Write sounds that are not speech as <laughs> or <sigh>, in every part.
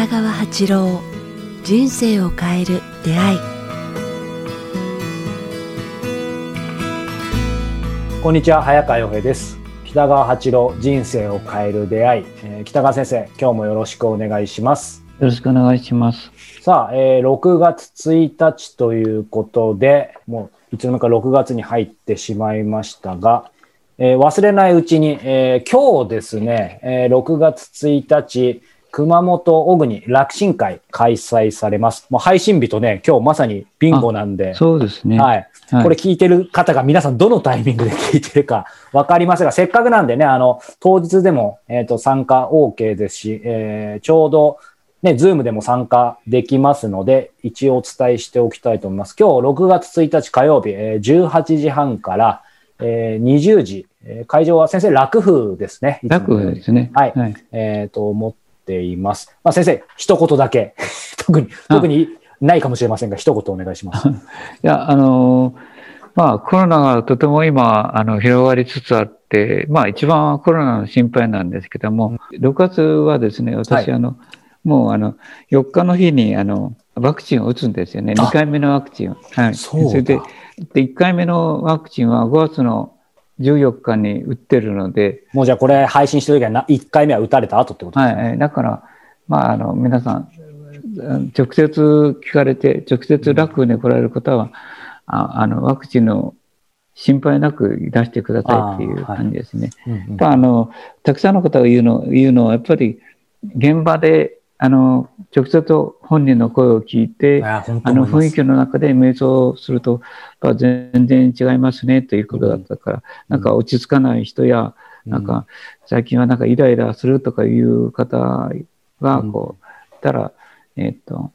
北川八郎人生を変える出会い。こんにちは早川洋平です。北川八郎人生を変える出会い、えー、北川先生今日もよろしくお願いします。よろしくお願いします。さあ、えー、6月1日ということでもういつの間にか6月に入ってしまいましたが、えー、忘れないうちに、えー、今日ですね、えー、6月1日、熊本小国楽神会開催されます。もう配信日とね、今日まさにビンゴなんで。そうですね。はい。これ聞いてる方が皆さんどのタイミングで聞いてるか <laughs> わかりませんが、せっかくなんでね、あの、当日でも、えっ、ー、と、参加 OK ですし、えー、ちょうど、ね、ズームでも参加できますので、一応お伝えしておきたいと思います。今日6月1日火曜日、えー、18時半から、えー、20時、えー、会場は先生、楽譜ですね。楽譜ですね。はい。はい、えっ、ー、と、思っています。まあ、先生、一言だけ。<laughs> 特に、特にないかもしれませんが、一言お願いします。<laughs> いや、あのー、まあ、コロナがとても今、あの、広がりつつあって、まあ、一番コロナの心配なんですけども、6月はですね、私、はい、あの、もう、あの、4日の日に、あの、ワクチンを打つんですよね。2回目のワクチンを。はい。それで、で、1回目のワクチンは5月の14日に打ってるので。もうじゃあこれ配信してる時は1回目は打たれた後ってことですね。はい。だから、まあ、あの、皆さん、直接聞かれて、直接楽に来られる方は、うん、ああの、ワクチンの心配なく出してくださいっていう感じですね。はいうんうん、あの、たくさんの方が言うの、言うのは、やっぱり現場であの、直接本人の声を聞いて、あの雰囲気の中で瞑想すると、全然違いますねということだったから、うん、なんか落ち着かない人や、うん、なんか最近はなんかイライラするとかいう方が、こう、たら、えっと、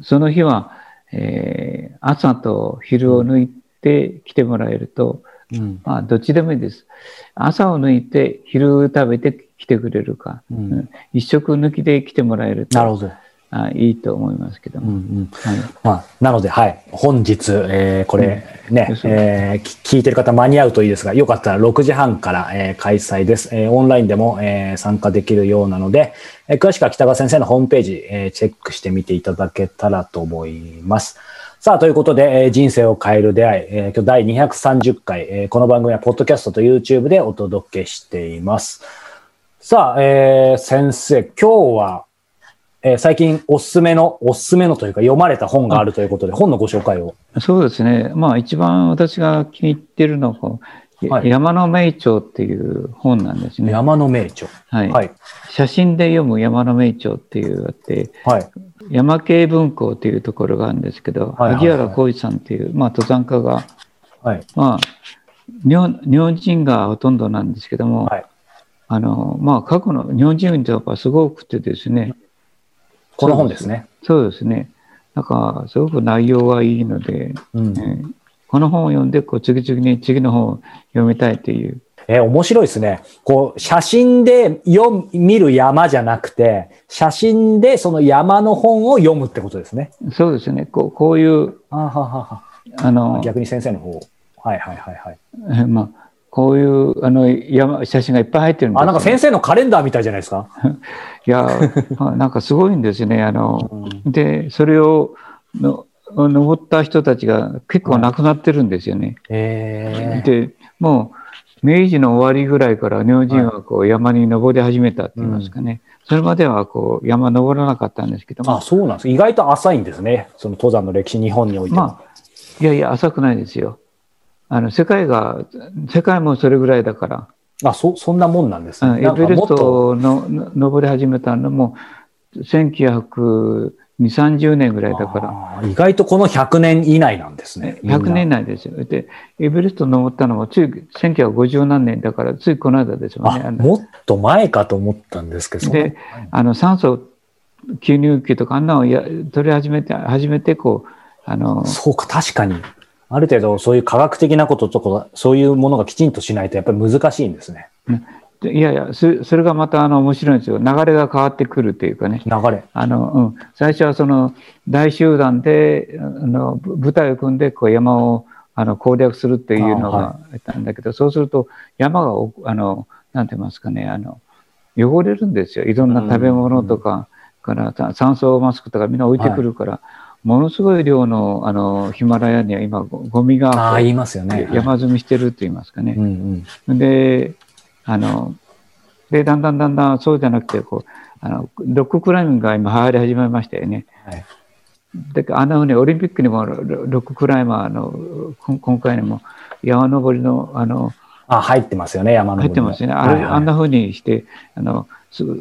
その日は、えー、朝と昼を抜いて来てもらえると、うん、まあ、どっちでもいいです。朝を抜いて昼食べて来てくれるか、うん、一食抜きで来てもらえると。なるほど。あいいと思いますけども。うんうんはいまあ、なので、はい、本日、えー、これね、うん、えー、聞いてる方間に合うといいですが、よかったら6時半から、えー、開催です。えー、オンラインでも、えー、参加できるようなので、えー、詳しくは北川先生のホームページ、えー、チェックしてみていただけたらと思います。さあ、ということで、えー、人生を変える出会い、えー、今日第230回、えー、この番組はポッドキャストと YouTube でお届けしています。さあ、えー、先生、今日は、えー、最近おすすめの、おすすめのというか読まれた本があるということで、本のご紹介を。そうですね。まあ一番私が気に入ってるのは、はい、山の名著っていう本なんですね。山の名著。はい。はい、写真で読む山の名著っていうあって、はい、山系文庫っていうところがあるんですけど、はい萩原浩一さんっていう、まあ登山家が、はい、まあ日本、日本人がほとんどなんですけども、はい、あの、まあ、過去の日本人とかすごくてですね。この本ですね。そうですね。なんか、すごく内容がいいので、うん、えー、この本を読んで、こう、次々に次の本を読みたいという。えー、面白いですね。こう、写真で読見る山じゃなくて、写真でその山の本を読むってことですね。そうですね。こうこういう、あはははあの、逆に先生の方。はいはいはいはい。えー、まあ、こういうあの山写真がいっぱい入ってるんです、あ、なんか先生のカレンダーみたいじゃないですか？<laughs> いや、なんかすごいんですね。あの、うん、で、それをの登った人たちが結構亡くなってるんですよね。えー、で、もう明治の終わりぐらいから日本人はこう山に登り始めたって言いますかね。はいうんそれまではこう山登らなかったんですけども。あ、そうなんです。意外と浅いんですね。その登山の歴史、日本においては。まあ、いやいや、浅くないですよ。あの世界が、世界もそれぐらいだから。あ、そ、そんなもんなんですね。エベレストの登り始めたのも、1920、30年ぐらいだから。意外とこの100年以内なんですね。100年以内ですよ。で、エベレスト登ったのもつい1950何年だから、ついこの間ですよね。もっと前かと思ったんですけど。で、あの酸素吸入器とかあんなのをや取り始めて、初めてこう、あの、そうか、確かに。ある程度そういう科学的なこととか、そういうものがきちんとしないとやっぱり難しいんですね。いやいや、それがまたあの面白いんですよ。流れが変わってくるというかね。流れ。あの、うん。最初はその大集団で、あの、部隊を組んでこう山をあの攻略するっていうのがあったんだけど、はい、そうすると山が、あの、なんて言いますかね、あの、汚れるんですよ。いろんな食べ物とか、から酸素マスクとかみんな置いてくるから、はい、ものすごい量のあのヒマラヤには今ゴミがあ言いますよね。山積みしてると言いますかね。うんうん、であのでだんだんだんだんそうじゃなくてこうあのロッククライミングが今流行り始めましたよね。はい。であのね、オリンピックにもロッククライマーの今回にも山登りのあのあ入ってますよね山登り。入ってますよね。あれ、はいはい、あんなふうにしてあの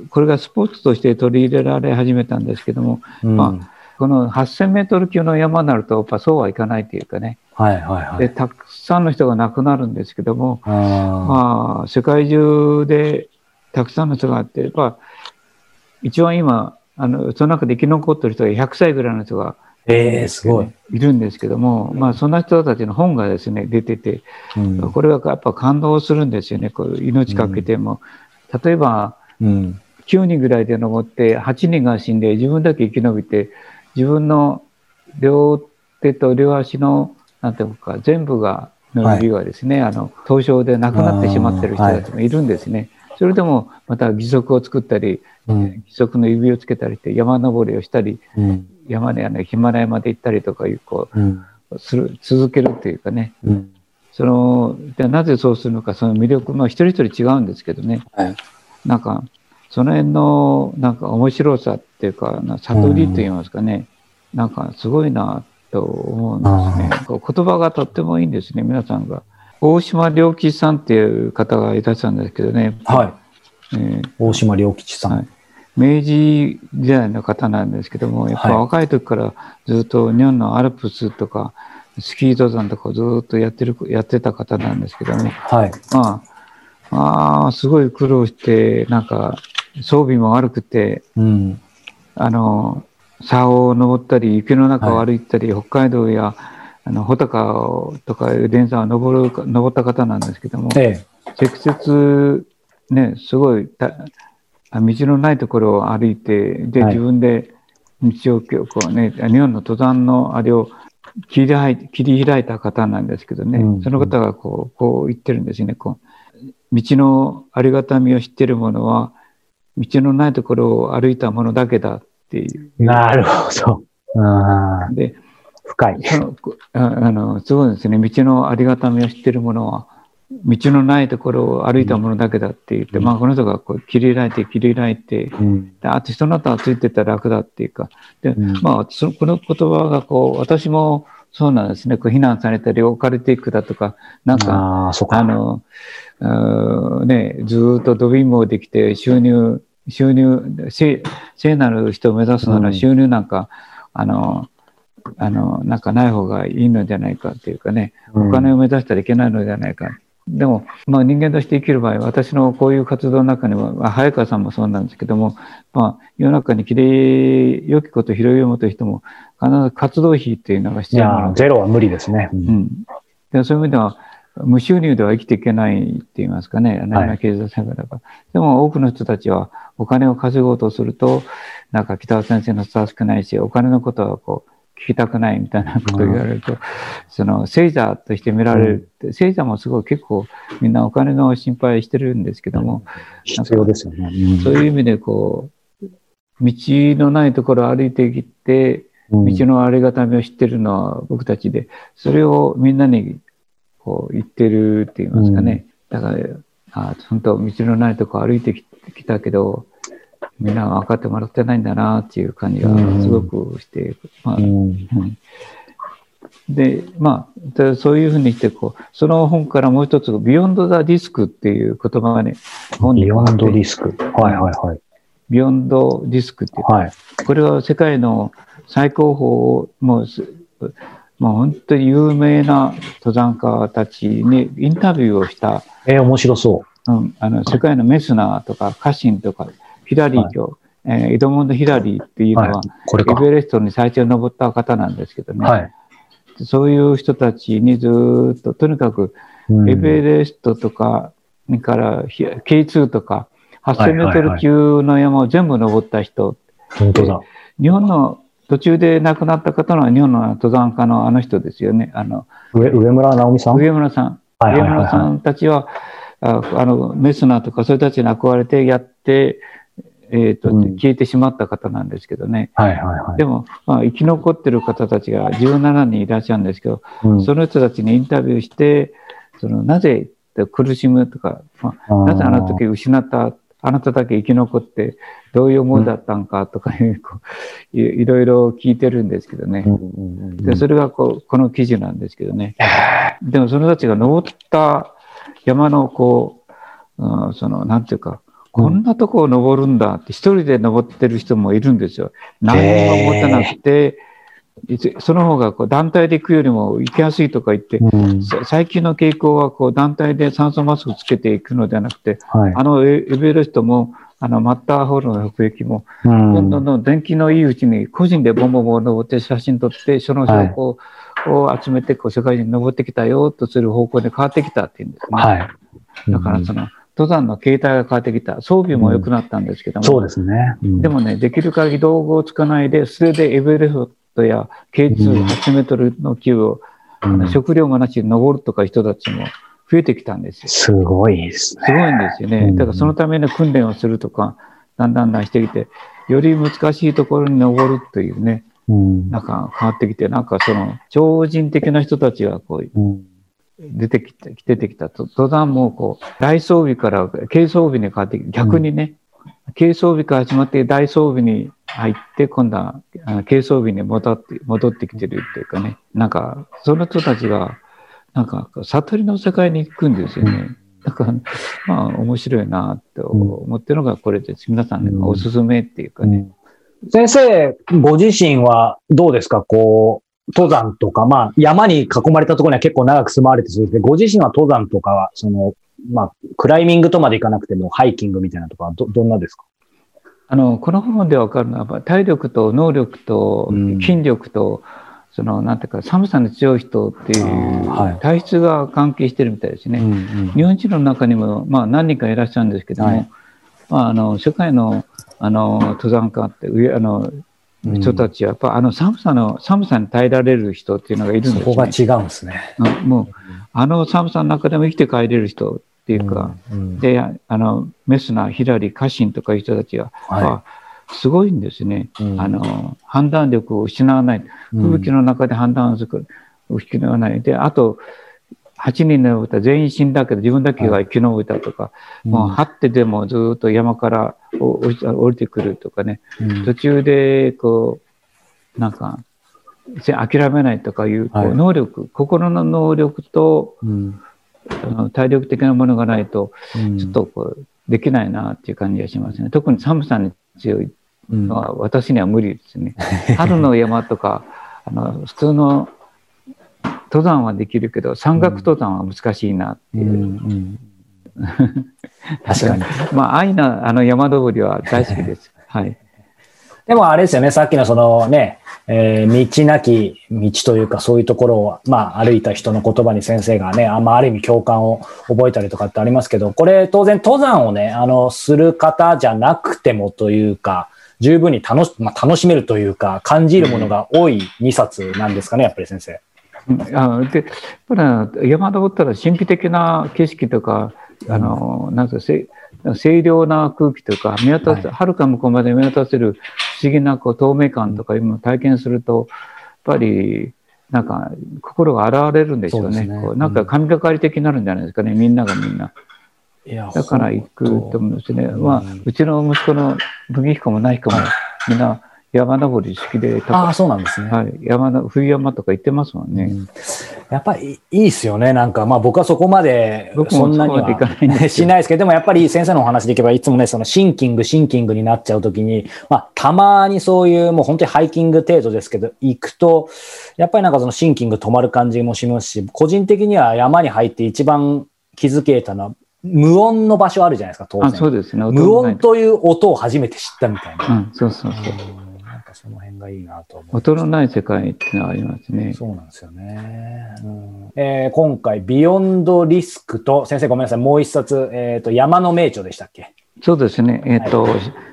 これがスポーツとして取り入れられ始めたんですけども、うん、まあ、この8000メートル級の山になるとやっぱそうはいかないというかね、はいはいはい、でたくさんの人が亡くなるんですけどもまあ世界中でたくさんの人があってやっぱ一番今あのその中で生き残ってる人が100歳ぐらいの人がえー、すごい。いるんですけども、まあ、そんな人たちの本がですね、出てて、うん、これはやっぱ感動するんですよね、こう命かけても。うん、例えば、うん、9人ぐらいで登って、8人が死んで、自分だけ生き延びて、自分の両手と両足の、なんていうか、全部が、の指がですね、はい、あの、凍傷で亡くなってしまってる人たちもいるんですね。それでもまた義足を作ったり、うん、義足の指をつけたりして山登りをしたり、うん、山であのヒマラヤまで行ったりとかいうこう、うん、する続けるっていうかね、うん、そのでなぜそうするのかその魅力まあ一人一人違うんですけどね、はい、なんかその辺のなんか面白さっていうか悟りといいますかね、うん、なんかすごいなと思うんですね。言葉がとってもいいんですね。皆さんが。大島良吉さんっていう方がいらっしゃるんですけどね。はい、えー、大島良吉さん、はい。明治時代の方なんですけども、やっぱ若い時からずっと日本のアルプスとか、スキー登山とかずっとやってる、やってた方なんですけどね。はい。まあ、まあ、すごい苦労して、なんか、装備も悪くて、うん、あの、沢を登ったり、雪の中を歩いたり、はい、北海道や、あの、穂高とか連山を登る、登った方なんですけども、ええ、積雪、ね、すごい道のないところを歩いて、で、自分で道をこうね、日本の登山のあれを切り開い切り開いた方なんですけどね、うん、その方がこう、こう言ってるんですね。こう。道のありがたみを知ってるものは、道のないところを歩いたものだけだっていう。なるほど。で、深い。あのすごいですね。道のありがたみを知ってるものは、道のないところを歩いたものだけだって言って、うん、まあこの人がこう切り開いて切り開いて、うん、あと人の後はついてたら楽だっていうか、で、うん、まあそのこの言葉がこう、私もそうなんですね、こう避難されたり置かれていくだとか、なんか、ああの、ね、ずっとドビンもできて収入、収入、聖聖なる人を目指すなら収入なんか、あの、あの、なんかない方がいいのじゃないかっていうかね、お金を目指したらいけないのじゃないか。でも、まあ、人間として生きる場合、私のこういう活動の中には、早川さんもそうなんですけども、まあ、世の中にきれい、良きこと拾い読むという人も、必ず活動費っていうのが必要なので。ゼロは無理ですね。うん。でそういう意味では、無収入では生きていけないって言いますかね、何経済社会だから。でも多くの人たちはお金を稼ごうとすると、なんか北尾先生の伝わしくないし、お金のことはこう、聞きたくないみたいなことを言われると、うん、その聖者として見られるって、聖者もすごい結構みんなお金の心配してるんですけども、必要ですよね、そういう意味でこう、道のないところを歩いてきて、道のありがたみを知ってるのは僕たちで、それをみんなにこう言ってるって言いますかね。だから、あ本当道のないところ歩いてきたけど、みんな分かってもらってないんだなっていう感じがすごくして、まあ、で、まあ、そういうふうにしてこう、その本からもう一つ、 Beyond the Risk っていう言葉がね、本に Beyond Risk。はいはいはい。 Beyond Risk っていう、はい、これは世界の最高峰を、もう、もう本当に有名な登山家たちにインタビューをした。えー、面白そう。うん、あの、世界のメスナーとか、カシンとか、ヒラリー卿、はい、えー、エドモンド・ヒラリーっていうのは、はい、エベレストに最初に登った方なんですけどね、はい、そういう人たちにずっと、とにかく、エベレストとか、それから K2 とか、8000メートル級の山を全部登った人。本当だ。日本の途中で亡くなった方の日本の登山家のあの人ですよね。あの上上村直美さん？上村さん。上村さんたちは、あの、メスナーとかそういう人たちに憧れてやって、えっ、と、うん消えてしまった方なんですけどね。はいはいはい。でも、まあ、生き残ってる方たちが17人いらっしゃるんですけど、うんその人たちにインタビューして、そのなぜ苦しむとか、まあ、なぜあの時失った、あなただけ生き残って、どういう思いだったんかとかいう、いいろいろ聞いてるんですけどねうん。うんうんで、それがこう、この記事なんですけどね。でもその人たちが登った山のこう、うん、その、なんていうか、こんなとこを登るんだって、一人で登ってる人もいるんですよ。何も持たなくて、いつその方がこう団体で行くよりも行きやすいとか言って、うんさ最近の傾向はこう団体で酸素マスクつけていくのではなくて、はい。あのエエベレストも、あのマッターホルンの北壁も、うんどんどんどん電気のいいうちに個人でボンボンボン登って写真撮って、その証拠を集めてこう世界に登ってきたよとする方向で変わってきたっていうんですね。はい。だからその登山の形態が変わってきた。装備も良くなったんですけども、そうですね。うんでもね、できる限り道具をつかないで、素手でエベレストや K28 メートルの級を、うん食料もなしに登るとか人たちも増えてきたんですよ。すごいですね。すごいんですよね。うんだからそのための訓練をするとか、だんだんだんしてきて、より難しいところに登るというね、うんなんか変わってきて、なんかその超人的な人たちがこううん出てきて、出てきたと。登山もこう、大装備から軽装備に変わって、逆にね、軽装備から始まって大装備に入って、今度は軽装備に戻って、戻ってきてるっていうかね、なんか、その人たちが、なんか、悟りの世界に行くんですよね。だから、まあ、面白いなって思ってるのがこれです。皆さんね、おすすめっていうかね。先生、ご自身はどうですか？こう、登山とか、まあ、山に囲まれたところには結構長く住まわれてそうですけど、ご自身は登山とかは、その、まあ、クライミングとまでいかなくても、ハイキングみたいなとかど、どんなですか？あの、この本でわかるのは、やっぱ体力と能力とうん筋力と、その、なんていうか、寒さに強い人っていう体質が関係してるみたいですね。ん日本人の中にも、まあ、何人かいらっしゃるんですけども、はいまあ、あの、世界の、あの、登山家って、上、あの、人たちは、やっぱ、あの、寒さの、寒さに耐えられる人っていうのがいるんそですね。こが違うんですね。うんもう、あの寒さの中でも生きて帰れる人っていうか、うん、で、あの、メスナー、ヒラリー、家臣とかいう人たちが、はあすごいんですね。い。うんあ、の、判断力を失わない。吹雪の中で判断する。失わない。で、あと、8人の歌全員死んだけど自分だけが生き延びたとか、もう張ってでもずっと山からお降りてくるとかね、うん途中でこう、なんか、せ諦めないとかいうこうはい能力、心の能力とうん体力的なものがないと、うんちょっとこう、できないなっていう感じがしますね。特に寒さに強いうんのは私には無理ですね。<laughs> 春の山とか、あの、普通の登山はできるけど、山岳登山は難しいなってうんいう。うん <laughs> 確かに。まあ、愛なあの山登りは大好きです。はい。でもあれですよね、さっきのそのね、えー道なき道というかそういうところを、まあ歩いた人の言葉に先生がね、あんまある意味共感を覚えたりとかってありますけど、これ当然登山をね、あの、する方じゃなくてもというか、十分に楽し、まあ、楽しめるというか、感じるものが多い2冊なんですかね、やっぱり先生。うん。あで、やっぱり山登ったら神秘的な景色とか、あの、なんかせ清涼な空気とか、見渡す、はるか向こうまで見渡せる不思議なこう透明感とかいうのを体験すると、やっぱり、なんか、心が洗われるんでしょうね。そうねこうなんか神がかり的になるんじゃないですかね、みんながみんな。いやだから行くと思うんですね。うんまあ、うちの息子の麦彦もない彦も、みんな山登り好きで、ああ、そうなんですね。はい、山の、冬山とか行ってますもんね。うんやっぱりいいっすよね。なんか、まあ僕はそこまでそんなにはしないですけど、でもやっぱり先生のお話でいけば、いつもね、そのシンキング、シンキングになっちゃうときに、まあたまにそういうもう本当にハイキング程度ですけど、行くと、やっぱりなんかそのシンキング止まる感じもしますし、個人的には山に入って一番気づけたのは、無音の場所あるじゃないですか、当あ、然。そうですね。無音という音を初めて知ったみたいな。うん、そうそうそう。その辺がいいなと思う。音のない世界ってのはありますね。そうなんですよね。うんえー今回、ビヨンドリスクと、先生ごめんなさい、もう一冊、えっ、と、山の名著でしたっけ？そうですね。えっ、と、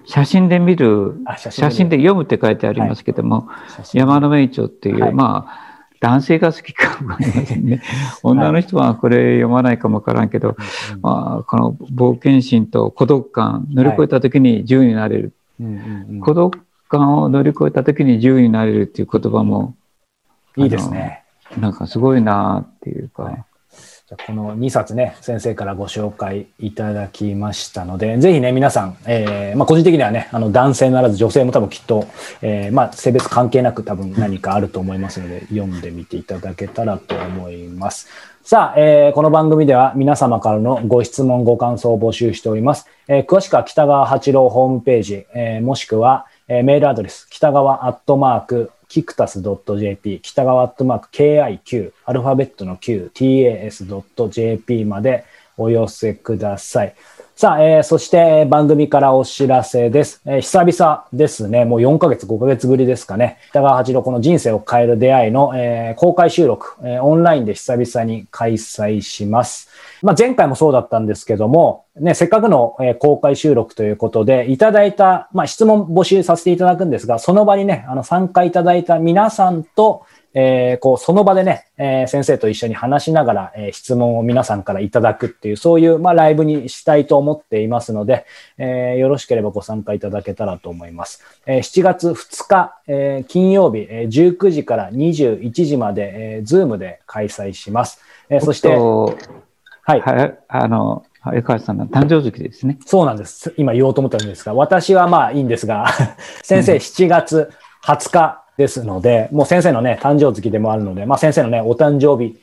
写真で見るあ写真写真で読むって書いてありますけども、山の名著っていう、はいまあ、男性が好きかもしれませんね。<laughs> 女の人はこれ読まないかもわからんけど、まあ、この冒険心と孤独感乗り越えた時に自由になれる。孤独感を乗り越えた時に自由になれるっていう言葉も、いいですね。なんかすごいなっていうか、はいじゃこの2冊ね、先生からご紹介いただきましたので、ぜひね、皆さん、えー、まあ、個人的にはね、あの、男性ならず女性も多分きっと、えー、まあ、性別関係なく多分何かあると思いますので、読んでみていただけたらと思います。さあ、えー、この番組では皆様からのご質問、ご感想を募集しております。えー、詳しくは北川八郎ホームページ、えー、もしくは、えー、メールアドレス、北川アットマーク、キクタス .jp、北川アットマーク KIQ、アルファベットの Q、tas.jp までお寄せください。さあ、えー、そして番組からお知らせです。えー、久々ですね。もう4ヶ月、5ヶ月ぶりですかね。北川八郎この人生を変える出会いの、えー、公開収録、えー、オンラインで久々に開催します。まあ、前回もそうだったんですけども、ね、せっかくの、えー、公開収録ということで、いただいた、まあ、質問募集させていただくんですが、その場にね、あの、参加いただいた皆さんと、えー、こう、その場でね、えー、先生と一緒に話しながら、えー、質問を皆さんからいただくっていう、そういう、まあ、ライブにしたいと思っていますので、えー、よろしければご参加いただけたらと思います。えー、7月2日、えー、金曜日、えー、19時から21時まで、えー、ズームで開催します。えー、そして、はい。はい、あの、江川さんの誕生月ですね。そうなんです。今言おうと思ったんですが、私はまあいいんですが、<laughs> 先生7月20日、ですので、もう先生のね、誕生月でもあるので、まあ先生のね、お誕生日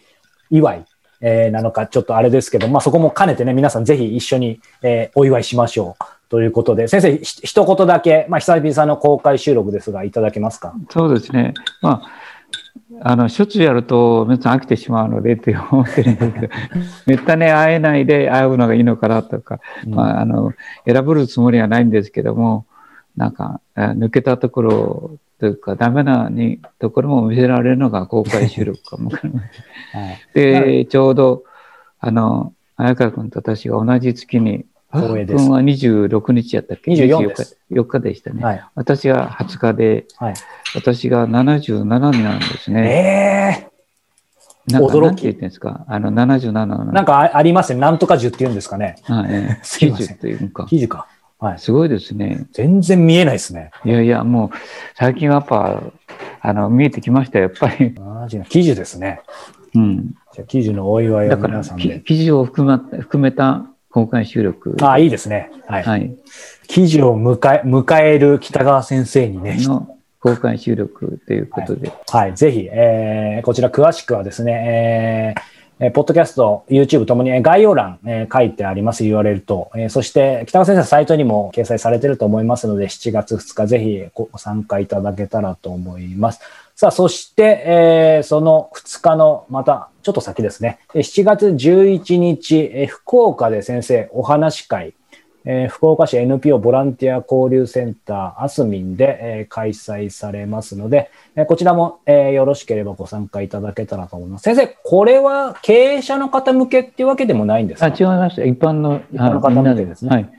祝い、えー、なのか、ちょっとあれですけど、まあそこも兼ねてね、皆さんぜひ一緒に、えー、お祝いしましょう。ということで、先生、ひ一言だけ、まあ久々の公開収録ですが、いただけますか？そうですね。まああの、しょっちゅうやると、皆さん飽きてしまうのでって思ってるんですけど、<laughs> めったに会えないで会うのがいいのかなとか、うん、まあ、あの、選ぶつもりはないんですけども、なんか、抜けたところというか、ダメなにところも見せられるのが公開収録かもしれない。<laughs> はい、で、ちょうど、あの、綾川君と私が同じ月に、光栄君は26日やったっけ ?24 です。4日でしたね。はい、私が20日で、はい、私が77になるんですね。えー、なんか驚き。言ってんですか？あの、77の。なんかありますね。なんとか10って言うんですかね。はい、<laughs> ね。90というか。90か。はい。すごいですね。全然見えないですね。いやいや、もう、最近はやっぱ、あの、見えてきましたやっぱり。マジな、記事ですね。うん。じゃ記事のお祝いを皆さんで。記事を含ま含めた公開収録。ああ、いいですね。はい。はい、記事を迎え、迎える北川先生にね。の公開収録ということで。はい、はい、ぜひ、えー、こちら詳しくはですね、えー、えー、ポッドキャスト、YouTube ともに概要欄、えー、書いてあります URL と、えー、そして北川先生サイトにも掲載されてると思いますので、7月2日ぜひご参加いただけたらと思います。さあ、そして、えー、その2日の、また、ちょっと先ですね。7月11日、えー、福岡で先生お話会、えー、福岡市 NPO ボランティア交流センターアスミンで、えー、開催されますので、えー、こちらも、えー、よろしければご参加いただけたらと思います。先生、これは経営者の方向けっていうわけでもないんですか？あ違いました。一般の一般の方向けですね。はい。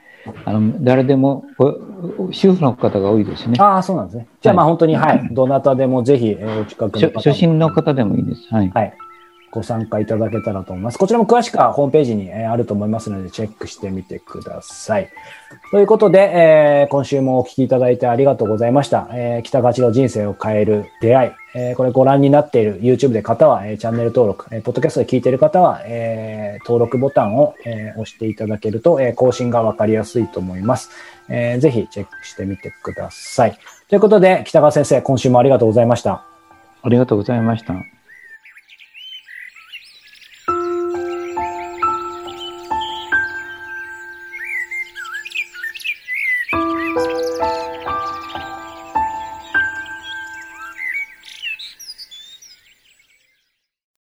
あの誰でも、主婦の方が多いですね。ああ、そうなんですね。じゃあ、まあ本当に、はい、どなたでもぜひ、えー、お近くの初心の方でもいいです。はい。はいご参加いただけたらと思います。こちらも詳しくはホームページにあると思いますので、チェックしてみてください。ということで、えー、今週もお聞きいただいてありがとうございました。えー、北勝の人生を変える出会い。えー、これご覧になっている YouTube で方は、え、チャンネル登録、えー、ポッドキャストで聞いている方は、え、登録ボタンを、え、押していただけると、え、更新がわかりやすいと思います。えー、ぜひチェックしてみてください。ということで、北川先生、今週もありがとうございました。ありがとうございました。